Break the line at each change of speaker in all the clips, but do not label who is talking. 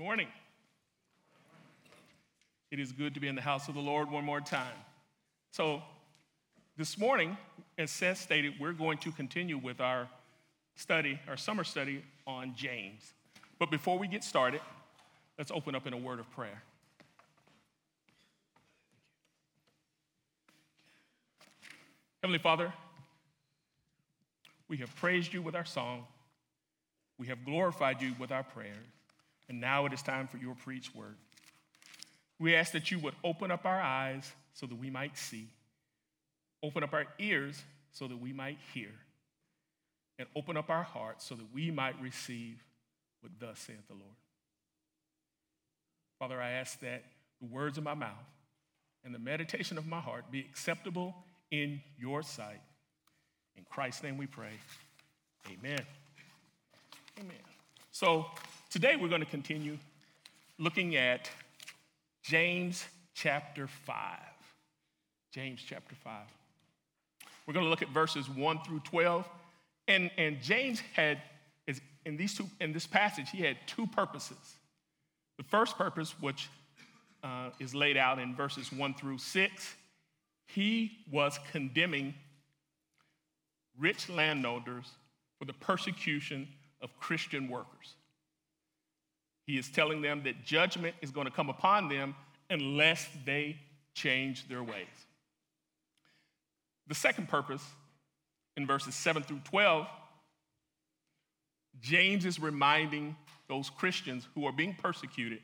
morning. It is good to be in the house of the Lord one more time. So, this morning, as Seth stated, we're going to continue with our study, our summer study on James. But before we get started, let's open up in a word of prayer. Heavenly Father, we have praised you with our song, we have glorified you with our prayers, and now it is time for your preached word. We ask that you would open up our eyes so that we might see, open up our ears so that we might hear, and open up our hearts so that we might receive what thus saith the Lord. Father, I ask that the words of my mouth and the meditation of my heart be acceptable in your sight. In Christ's name we pray. Amen. Amen. So today we're going to continue looking at James chapter 5. James chapter 5. We're going to look at verses 1 through 12. And, and James had, in, these two, in this passage, he had two purposes. The first purpose, which uh, is laid out in verses 1 through 6, he was condemning rich landowners for the persecution of Christian workers. He is telling them that judgment is going to come upon them unless they change their ways. The second purpose, in verses 7 through 12, James is reminding those Christians who are being persecuted,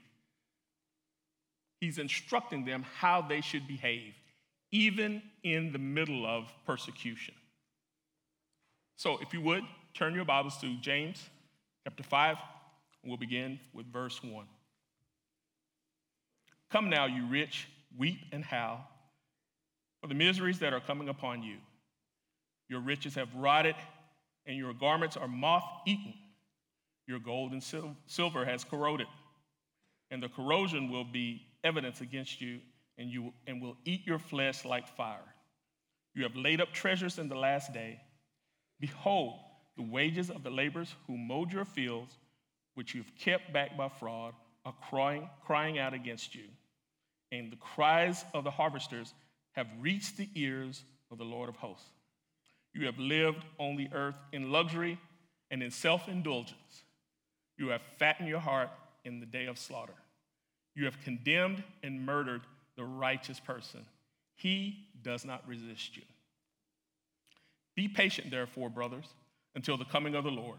he's instructing them how they should behave, even in the middle of persecution. So, if you would, turn your Bibles to James chapter 5. We'll begin with verse 1. Come now, you rich, weep and howl for the miseries that are coming upon you. Your riches have rotted, and your garments are moth eaten. Your gold and silver has corroded, and the corrosion will be evidence against you, and, you, and will eat your flesh like fire. You have laid up treasures in the last day. Behold, the wages of the laborers who mowed your fields which you've kept back by fraud, are crying, crying out against you. And the cries of the harvesters have reached the ears of the Lord of hosts. You have lived on the earth in luxury and in self indulgence. You have fattened your heart in the day of slaughter. You have condemned and murdered the righteous person. He does not resist you. Be patient, therefore, brothers, until the coming of the Lord.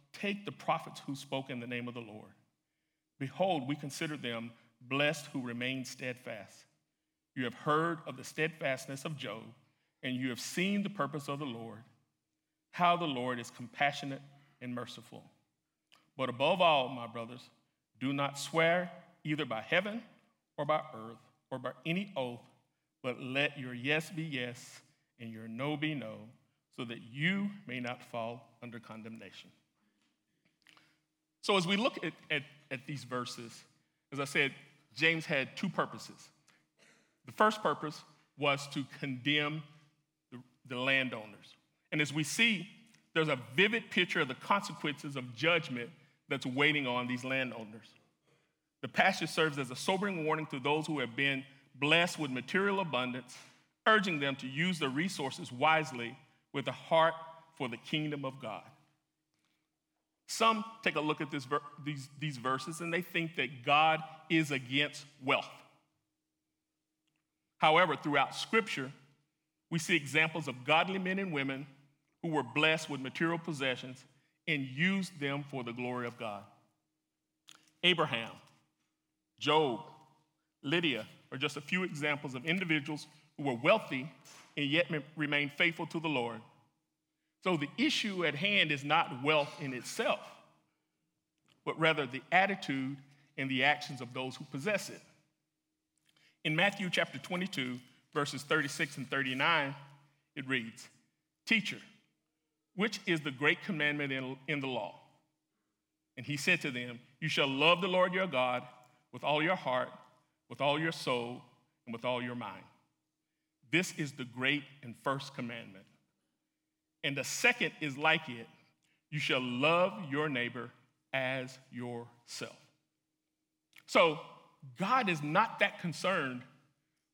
Take the prophets who spoke in the name of the Lord. Behold, we consider them blessed who remain steadfast. You have heard of the steadfastness of Job, and you have seen the purpose of the Lord, how the Lord is compassionate and merciful. But above all, my brothers, do not swear either by heaven or by earth or by any oath, but let your yes be yes and your no be no, so that you may not fall under condemnation. So, as we look at, at, at, these verses, as I said, James had two purposes. The first purpose was to condemn the, the landowners. And as we see, there's a vivid picture of the consequences of judgment that's waiting on these landowners. The passage serves as a sobering warning to those who have been blessed with material abundance, urging them to use their resources wisely with a heart for the kingdom of God. Some take a look at this, these, these verses and they think that God is against wealth. However, throughout Scripture, we see examples of godly men and women who were blessed with material possessions and used them for the glory of God. Abraham, Job, Lydia are just a few examples of individuals who were wealthy and yet remained faithful to the Lord. So the issue at hand is not wealth in itself, but rather the attitude and the actions of those who possess it. In Matthew chapter 22, verses 36 and 39, it reads Teacher, which is the great commandment in, in the law? And he said to them, You shall love the Lord your God with all your heart, with all your soul, and with all your mind. This is the great and first commandment. And the second is like it you shall love your neighbor as yourself. So, God is not that concerned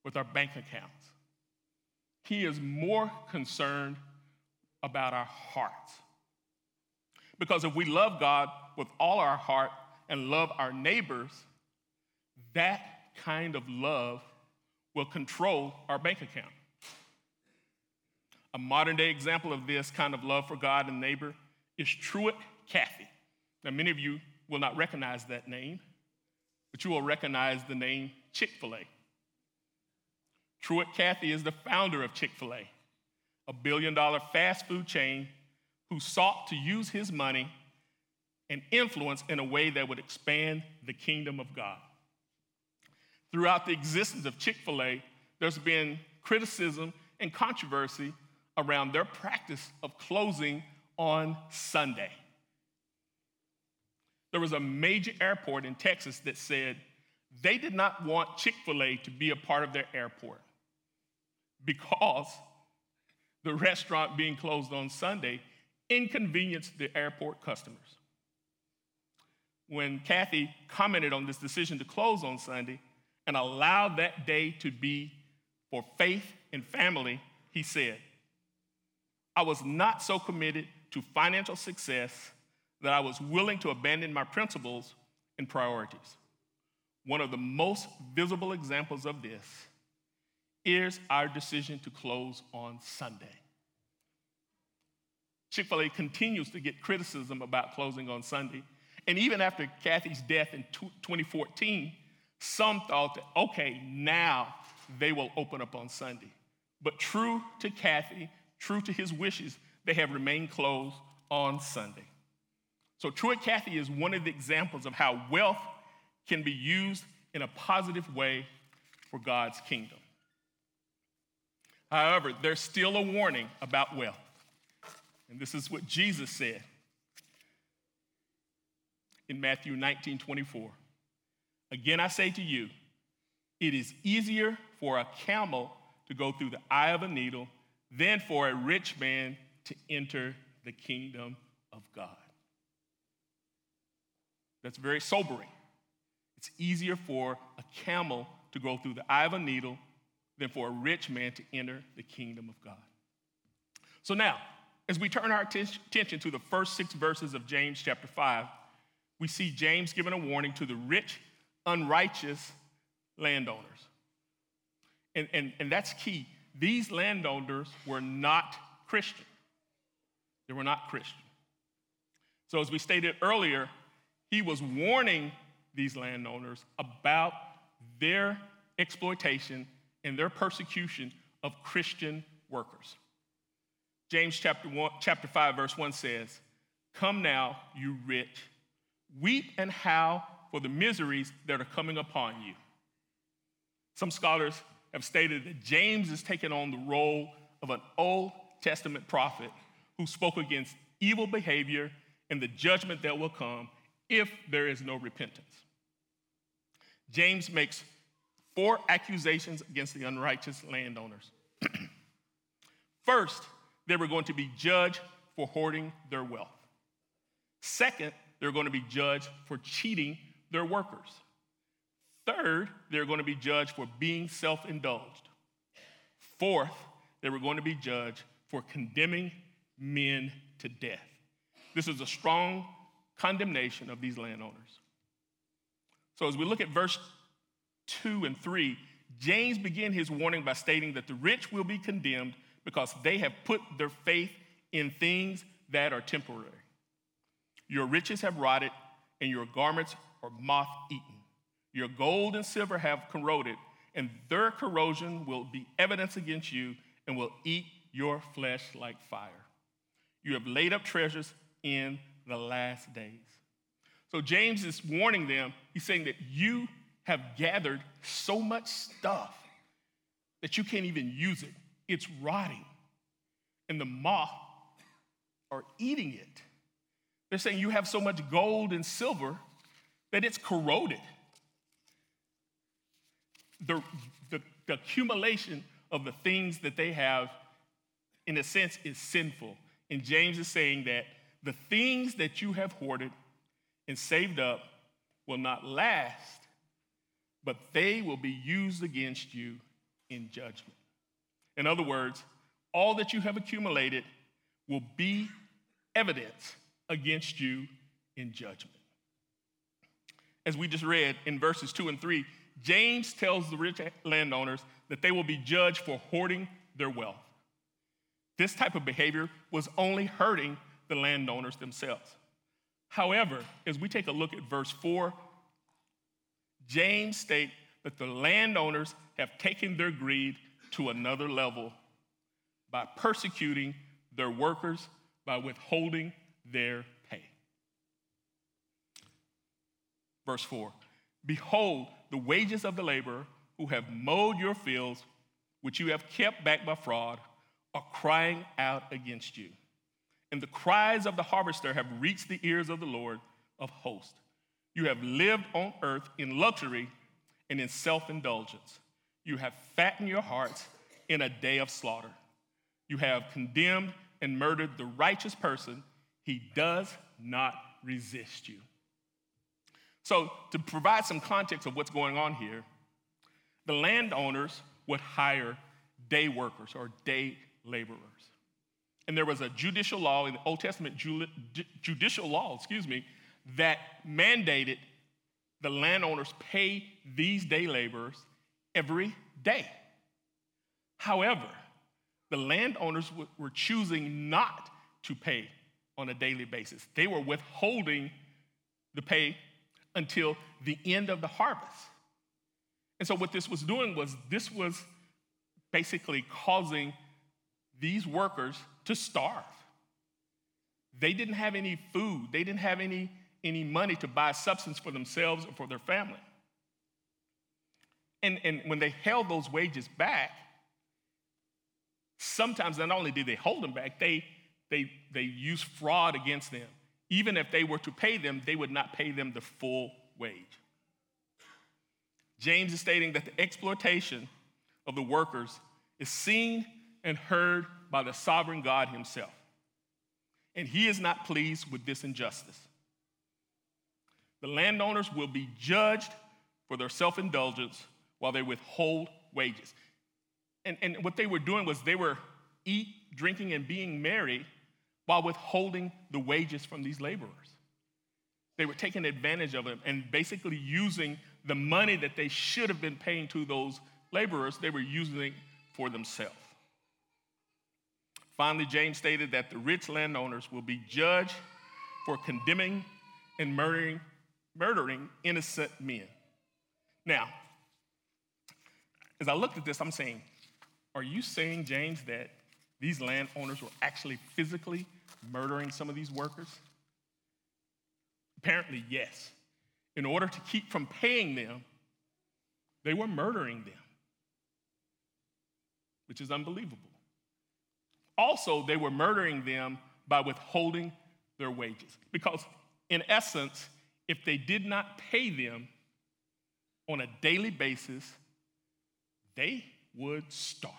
with our bank accounts. He is more concerned about our hearts. Because if we love God with all our heart and love our neighbors, that kind of love will control our bank account. A modern day example of this kind of love for God and neighbor is Truett Cathy. Now, many of you will not recognize that name, but you will recognize the name Chick fil A. Truett Cathy is the founder of Chick fil A, a billion dollar fast food chain who sought to use his money and influence in a way that would expand the kingdom of God. Throughout the existence of Chick fil A, there's been criticism and controversy around their practice of closing on Sunday. There was a major airport in Texas that said they did not want Chick fil A to be a part of their airport because the restaurant being closed on Sunday inconvenienced the airport customers. When Cathy commented on this decision to close on Sunday and allow that day to be for faith and family, he said, I was not so committed to financial success that I was willing to abandon my principles and priorities. One of the most visible examples of this is our decision to close on Sunday. Chick fil A continues to get criticism about closing on Sunday. And even after Cathy's death in 2014, some thought that, okay, now they will open up on Sunday. But true to Cathy, true to his wishes, they have remained closed on Sunday. So, Truett Cathy is one of the examples of how wealth can be used in a positive way for God's kingdom. However, there's still a warning about wealth. And this is what Jesus said in Matthew 19 24. Again, I say to you, it is easier for a camel to go through the eye of a needle than for a rich man to enter the kingdom of God. That's very sobering. It's easier for a camel to go through the eye of a needle than for a rich man to enter the kingdom of God. So now, as we turn our attention to the first six verses of James chapter 5, we see James giving a warning to the rich, unrighteous landowners. And, and, and that's key. These landowners were not Christian. They were not Christian. So, as we stated earlier, he was warning these landowners about their exploitation and their persecution of Christian workers. James chapter, one, chapter 5, verse 1 says, Come now, you rich, weep and howl for the miseries that are coming upon you. Some scholars have stated that James is taking on the role of an Old Testament prophet who spoke against evil behavior and the judgment that will come if there is no repentance. James makes four accusations against the unrighteous landowners. First, they were going to be judged for hoarding their wealth. Second, they're going to be judged for cheating their workers. Third, they're going to be judged for being self indulged. Fourth, they were going to be judged for condemning men to death. This is a strong condemnation of these landowners. So, as we look at verse 2 and 3, James began his warning by stating that the rich will be condemned because they have put their faith in things that are temporary. Your riches have rotted, and your garments are moth eaten. Your gold and silver have corroded, and their corrosion will be evidence against you and will eat your flesh like fire. You have laid up treasures in the last days. So James is warning them. He's saying that you have gathered so much stuff that you can't even use it. It's rotting, and the moth are eating it. They're saying you have so much gold and silver that it's corroded. The, the, the accumulation of the things that they have, in a sense, is sinful. And James is saying that the things that you have hoarded and saved up will not last, but they will be used against you in judgment. In other words, all that you have accumulated will be evidence against you in judgment. As we just read in verses 2 and 3, James tells the rich landowners that they will be judged for hoarding their wealth. This type of behavior was only hurting the landowners themselves. However, as we take a look at verse 4, James states that the landowners have taken their greed to another level by persecuting their workers, by withholding their pay. Verse 4 Behold, the wages of the laborer who have mowed your fields, which you have kept back by fraud, are crying out against you. And the cries of the harvester have reached the ears of the Lord of hosts. You have lived on earth in luxury and in self indulgence. You have fattened your hearts in a day of slaughter. You have condemned and murdered the righteous person. He does not resist you. So, to provide some context of what's going on here, the landowners would hire day workers or day laborers. And there was a judicial law in the Old Testament judicial law, excuse me, that mandated the landowners pay these day laborers every day. However, the landowners were choosing not to pay on a daily basis. They were withholding the pay until the end of the harvest. And so, what this was doing was this was basically causing these workers to starve. They didn't have any food, they didn't have any, any money to buy substance for themselves or for their family. And, and when they held those wages back, sometimes not only did they hold them back, they, they, they used fraud against them. Even if they were to pay them, they would not pay them the full wage. James is stating that the exploitation of the workers is seen and heard by the sovereign God himself. And he is not pleased with this injustice. The landowners will be judged for their self indulgence while they withhold wages. And, and what they were doing was they were eat, drinking, and being merry while withholding the wages from these laborers. They were taking advantage of them and basically using the money that they should have been paying to those laborers, they were using it for themselves. Finally, James stated that the rich landowners will be judged for condemning and murdering, murdering innocent men. Now, as I looked at this, I'm saying, are you saying, James, that these landowners were actually physically murdering some of these workers? Apparently, yes. In order to keep from paying them, they were murdering them, which is unbelievable. Also, they were murdering them by withholding their wages. Because, in essence, if they did not pay them on a daily basis, they would starve.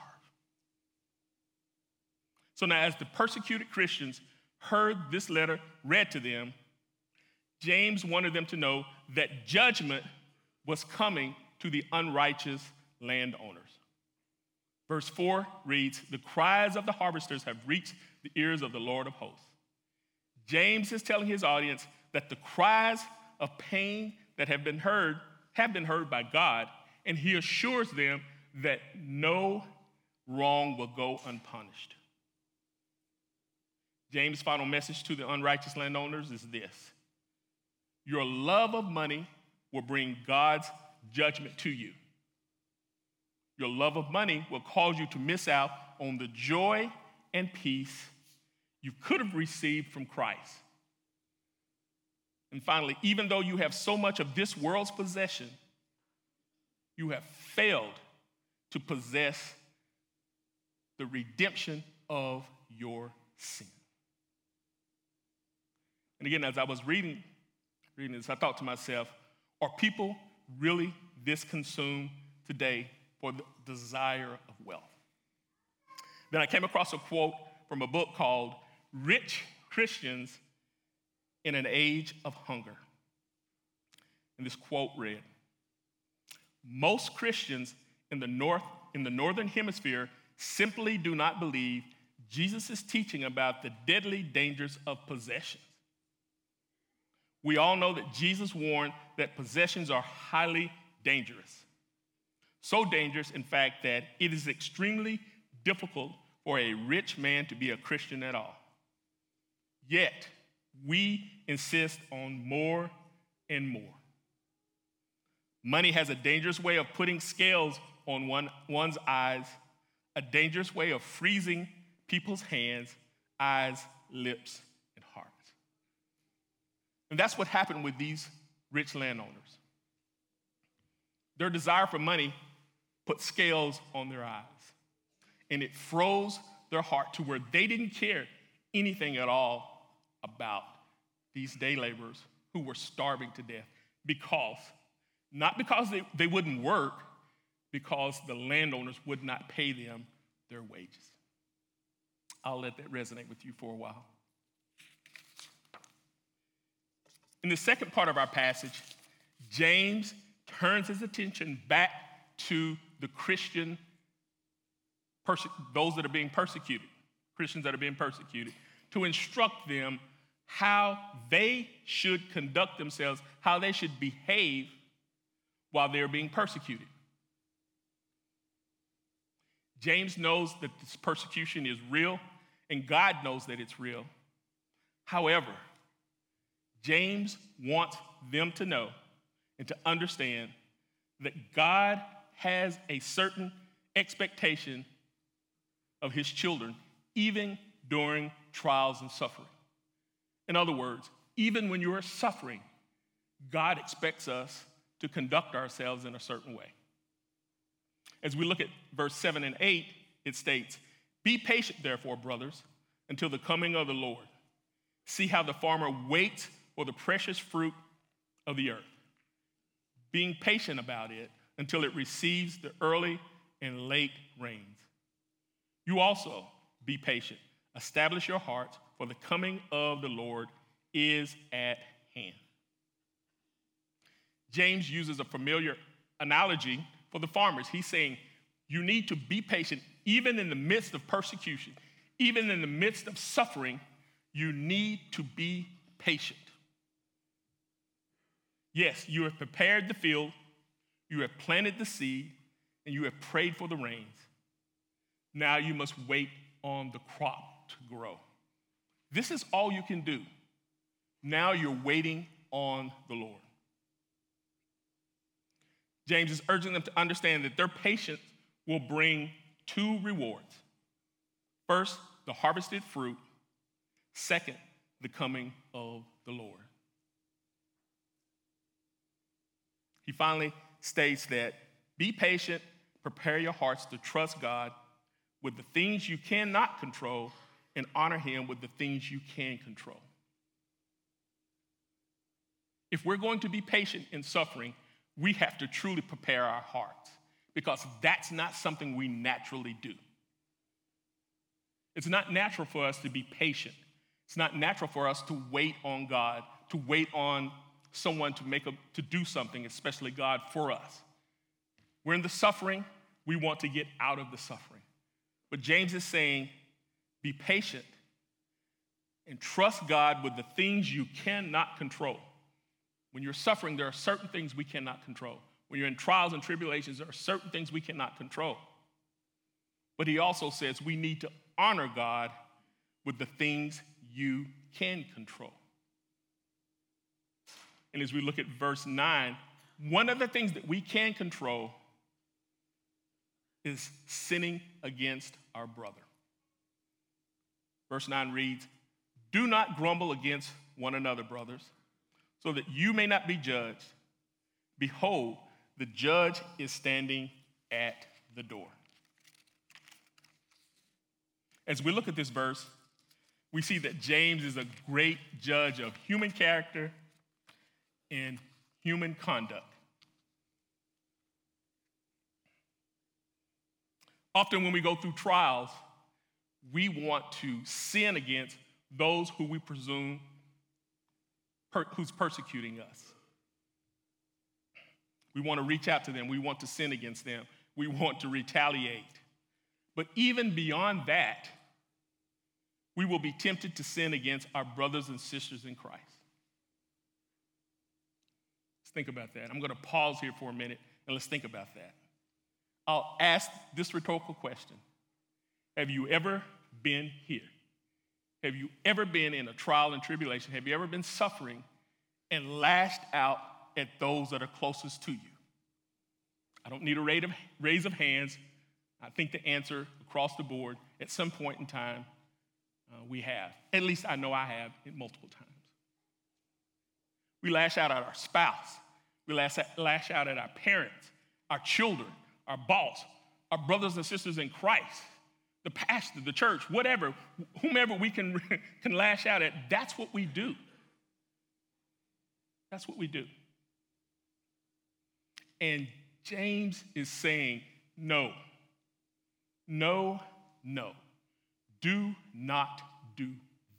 So now, as the persecuted Christians heard this letter read to them, James wanted them to know that judgment was coming to the unrighteous landowners. Verse 4 reads The cries of the harvesters have reached the ears of the Lord of hosts. James is telling his audience that the cries of pain that have been heard have been heard by God, and he assures them that no wrong will go unpunished. James' final message to the unrighteous landowners is this Your love of money will bring God's judgment to you. Your love of money will cause you to miss out on the joy and peace you could have received from Christ. And finally, even though you have so much of this world's possession, you have failed to possess the redemption of your sin. And again, as I was reading, reading this, I thought to myself, are people really this consumed today for the desire of wealth? Then I came across a quote from a book called Rich Christians in an Age of Hunger. And this quote read Most Christians in the, north, in the Northern Hemisphere simply do not believe Jesus' teaching about the deadly dangers of possessions. We all know that Jesus warned that possessions are highly dangerous. So dangerous, in fact, that it is extremely difficult for a rich man to be a Christian at all. Yet, we insist on more and more. Money has a dangerous way of putting scales on one, one's eyes, a dangerous way of freezing people's hands, eyes, lips. And that's what happened with these rich landowners. Their desire for money put scales on their eyes, and it froze their heart to where they didn't care anything at all about these day laborers who were starving to death because, not because they, they wouldn't work, because the landowners would not pay them their wages. I'll let that resonate with you for a while. In the second part of our passage, James turns his attention back to the Christian, those that are being persecuted, Christians that are being persecuted, to instruct them how they should conduct themselves, how they should behave while they're being persecuted. James knows that this persecution is real, and God knows that it's real. However, James wants them to know and to understand that God has a certain expectation of his children, even during trials and suffering. In other words, even when you are suffering, God expects us to conduct ourselves in a certain way. As we look at verse 7 and 8, it states, Be patient, therefore, brothers, until the coming of the Lord. See how the farmer waits for the precious fruit of the earth, being patient about it until it receives the early and late rains. You also be patient. Establish your hearts, for the coming of the Lord is at hand. James uses a familiar analogy for the farmers. He's saying, you need to be patient even in the midst of persecution, even in the midst of suffering. You need to be patient. Yes, you have prepared the field, you have planted the seed, and you have prayed for the rains. Now you must wait on the crop to grow. This is all you can do. Now you're waiting on the Lord. James is urging them to understand that their patience will bring two rewards. First, the harvested fruit. Second, the coming of the Lord. He finally states that be patient, prepare your hearts to trust God with the things you cannot control and honor Him with the things you can control. If we're going to be patient in suffering, we have to truly prepare our hearts because that's not something we naturally do. It's not natural for us to be patient. It's not natural for us to wait on God, to wait on someone to make a, to do something, especially God for us. We're in the suffering, we want to get out of the suffering. But James is saying, be patient and trust God with the things you cannot control. When you're suffering, there are certain things we cannot control. When you're in trials and tribulations, there are certain things we cannot control. But he also says we need to honor God with the things you can control. And as we look at verse 9, one of the things that we can control is sinning against our brother. Verse 9 reads, Do not grumble against one another, brothers so that you may not be judged. Behold, The judge is standing at the door. As we look at this verse, we see that James is a great judge of human character and human conduct. Often, when we go through trials, we want to sin against those who we presume per, who's persecuting us. We want to reach out to them. We want to sin against them. We want to retaliate. But even beyond that, we will be tempted to sin against our brothers and sisters in Christ. Let's think about that. I'm going to pause here for a minute and let's think about that. I'll ask this rhetorical question Have you ever been here? Have you ever been in a trial and tribulation? Have you ever been suffering and lashed out at those that are closest to you? I don't need a raise of hands. I think the answer across the board at some point in time uh, we have. At least I know I have multiple times. We lash out at our spouse. We lash, lash out at our parents, our children, our boss, our brothers and sisters in Christ, the pastor, the church, whatever, whomever we can, can lash out at. That's what we do. That's what we do. And James is saying, no, no, no. Do not do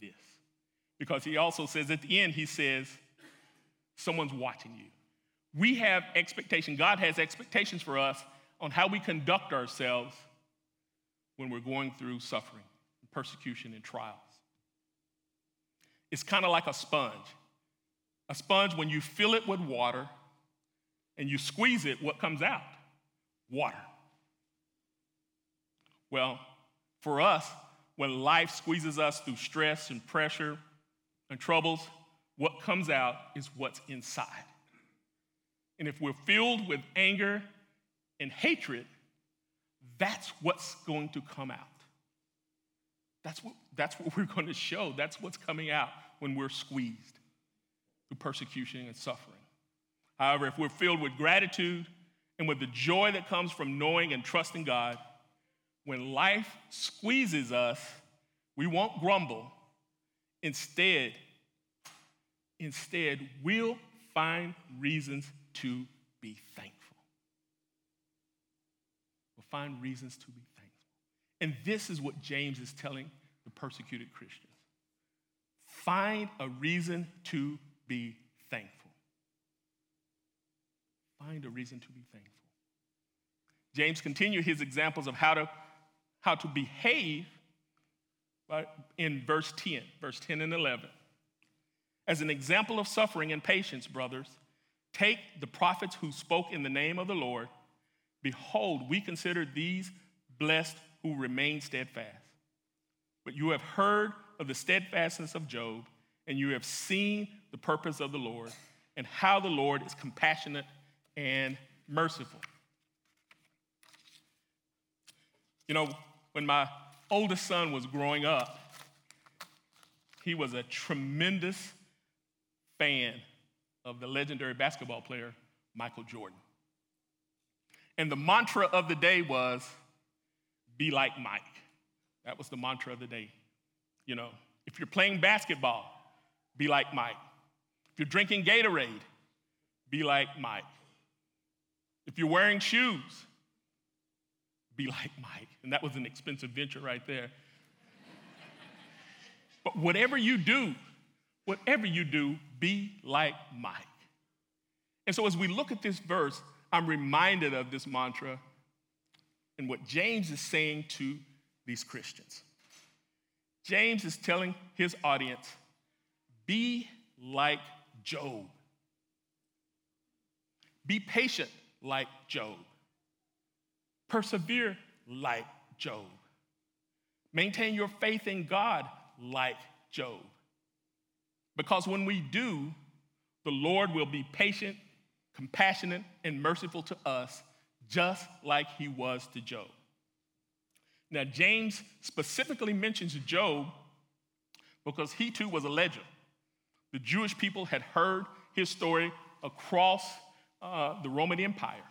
this. Because he also says at the end, he says, someone's watching you. We have expectation. God has expectations for us on how we conduct ourselves when we're going through suffering, persecution, and trials. It's kind of like a sponge. A sponge, when you fill it with water and you squeeze it, what comes out? Water. Well, for us, when life squeezes us through stress and pressure and troubles, what comes out is what's inside. And if we're filled with anger and hatred, that's what's going to come out. That's what, that's what we're going to show. That's what's coming out when we're squeezed through persecution and suffering. However, if we're filled with gratitude and with the joy that comes from knowing and trusting God, when life squeezes us, we won't grumble. Instead, instead, we'll find reasons to be thankful. We'll find reasons to be thankful. And this is what James is telling the persecuted Christians. Find a reason to be thankful. Find a reason to be thankful. James continued his examples of how to how to behave in verse 10, verse 10 and 11. As an example of suffering and patience, brothers, take the prophets who spoke in the name of the Lord. Behold, we consider these blessed who remain steadfast. But you have heard of the steadfastness of Job, and you have seen the purpose of the Lord, and how the Lord is compassionate and merciful. You know, when my oldest son was growing up, he was a tremendous fan of the legendary basketball player Michael Jordan. And the mantra of the day was, be like Mike. That was the mantra of the day. You know, if you're playing basketball, be like Mike. If you're drinking Gatorade, be like Mike. If you're wearing shoes, be like Mike. And that was an expensive venture right there. but whatever you do, whatever you do, be like Mike. And so as we look at this verse, I'm reminded of this mantra and what James is saying to these Christians. James is telling his audience, be like Job. Be patient like Job. Persevere like Job. Maintain your faith in God like Job. Because when we do, the Lord will be patient, compassionate, and merciful to us, just like he was to Job. Now, James specifically mentions Job because he too was a legend. The Jewish people had heard his story across uh, the Roman Empire.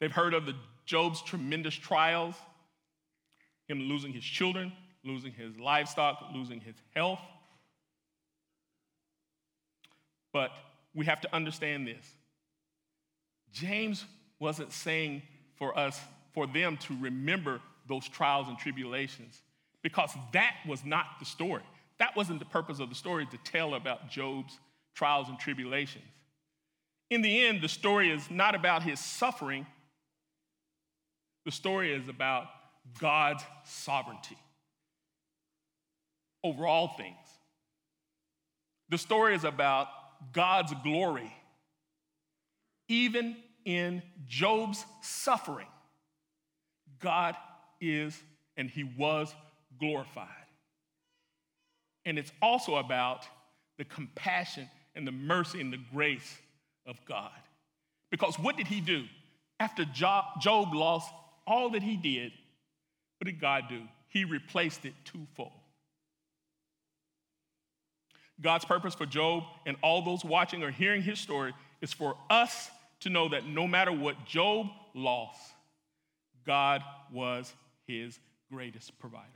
They've heard of the Job's tremendous trials, him losing his children, losing his livestock, losing his health. But we have to understand this. James wasn't saying for us, for them to remember those trials and tribulations, because that was not the story. That wasn't the purpose of the story to tell about Job's trials and tribulations. In the end, the story is not about his suffering, the story is about God's sovereignty over all things. The story is about God's glory, even in Job's suffering. God is and he was glorified. And it's also about the compassion and the mercy and the grace of God. Because what did he do? After Job lost all that he did, what did God do? He replaced it twofold. God's purpose for Job and all those watching or hearing his story is for us to know that no matter what Job lost, God was his greatest provider.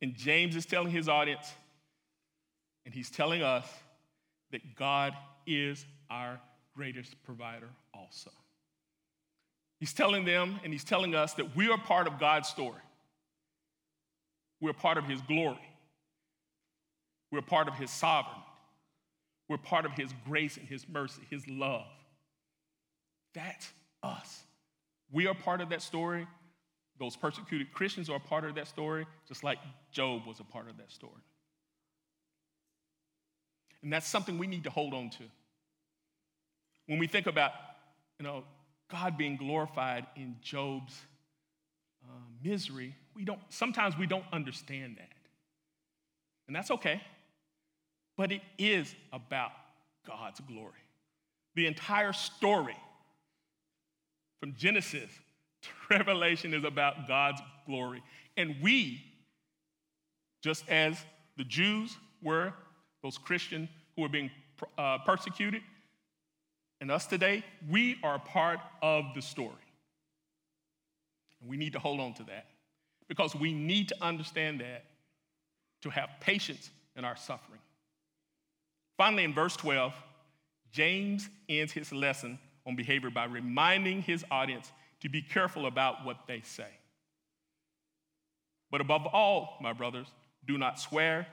And James is telling his audience, and he's telling us that God is our greatest provider also. He's telling them and he's telling us that we are part of God's story. We're part of his glory. We're part of his sovereignty. We're part of his grace and his mercy, his love. That's us. We are part of that story. Those persecuted Christians are part of that story, just like Job was a part of that story. And that's something we need to hold on to. When we think about, you know, God being glorified in Job's uh, misery, we don't, sometimes we don't understand that. And that's okay. But it is about God's glory. The entire story from Genesis to Revelation is about God's glory. And we, just as the Jews were, those Christians who were being uh, persecuted, and us today, we are part of the story. And we need to hold on to that because we need to understand that to have patience in our suffering. Finally, in verse 12, James ends his lesson on behavior by reminding his audience to be careful about what they say. But above all, my brothers, do not swear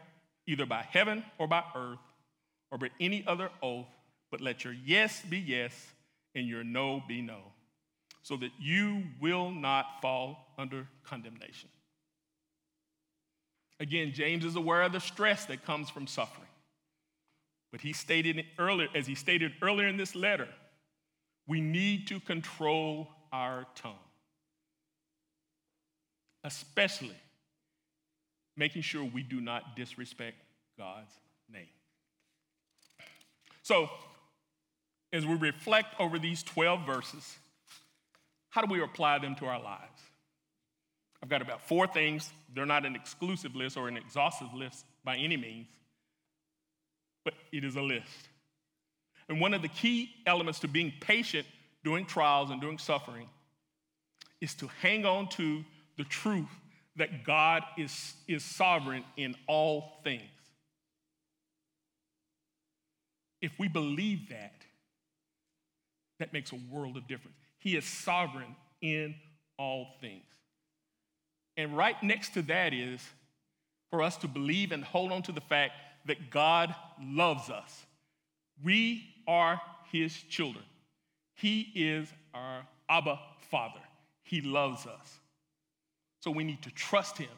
either by heaven or by earth or by any other oath but let your yes be yes and your no be no, so that you will not fall under condemnation. Again, James is aware of the stress that comes from suffering. But he stated earlier, as he stated earlier in this letter, we need to control our tongue, especially making sure we do not disrespect God's name. So, as we reflect over these 12 verses, how do we apply them to our lives? I've got about four things. They're not an exclusive list or an exhaustive list by any means, but it is a list. And one of the key elements to being patient during trials and during suffering is to hang on to the truth that God is, is sovereign in all things. If we believe that, that makes a world of difference. He is sovereign in all things. And right next to that is for us to believe and hold on to the fact that God loves us. We are his children. He is our Abba Father. He loves us. So we need to trust him,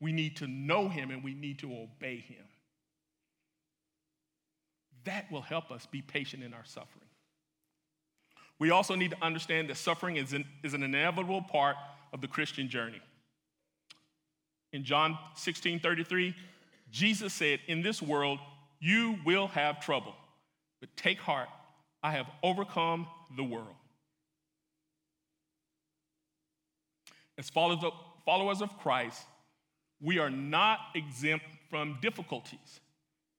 we need to know him, and we need to obey him. That will help us be patient in our suffering. We also need to understand that suffering is an, is an inevitable part of the Christian journey. In John 16 33, Jesus said, In this world, you will have trouble, but take heart, I have overcome the world. As followers of, Christ, we are not exempt from difficulties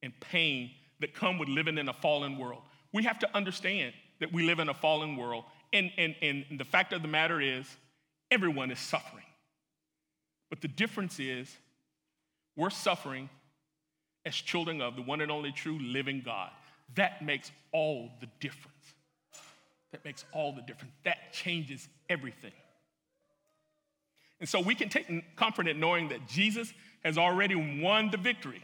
and pain that come with living in a fallen world. We have to understand that we live in a fallen world And, and, and the fact of the matter is, everyone is suffering. But the difference is, we're suffering as children of the one and only true living God. That makes all the difference. That makes all the difference. That changes everything. And so we can take comfort in knowing that Jesus has already won the victory.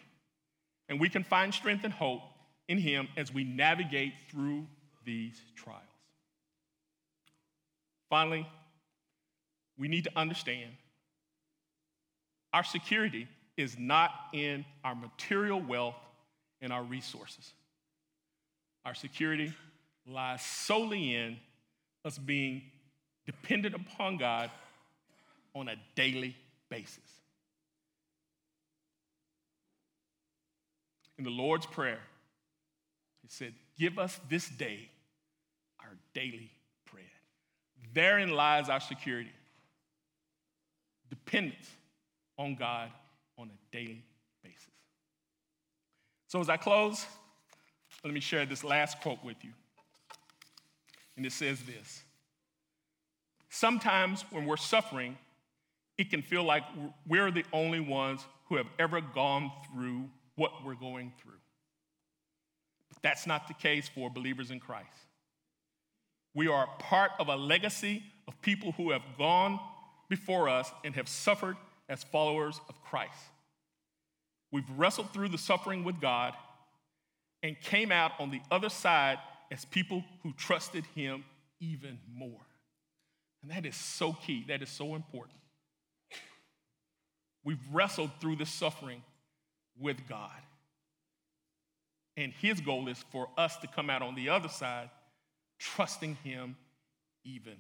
And we can find strength and hope in him as we navigate through these trials. Finally, we need to understand our security is not in our material wealth and our resources. Our security lies solely in us being dependent upon God on a daily basis. In the Lord's Prayer, He said, Give us this day our daily bread. Therein lies our security, dependence on God on a daily basis. So, as I close, let me share this last quote with you. And it says this Sometimes when we're suffering, it can feel like we're the only ones who have ever gone through what we're going through. But that's not the case for believers in Christ. We are part of a legacy of people who have gone before us and have suffered as followers of Christ. We've wrestled through the suffering with God and came out on the other side as people who trusted Him even more. And that is so key, that is so important. We've wrestled through the suffering with God. And His goal is for us to come out on the other side trusting Him even.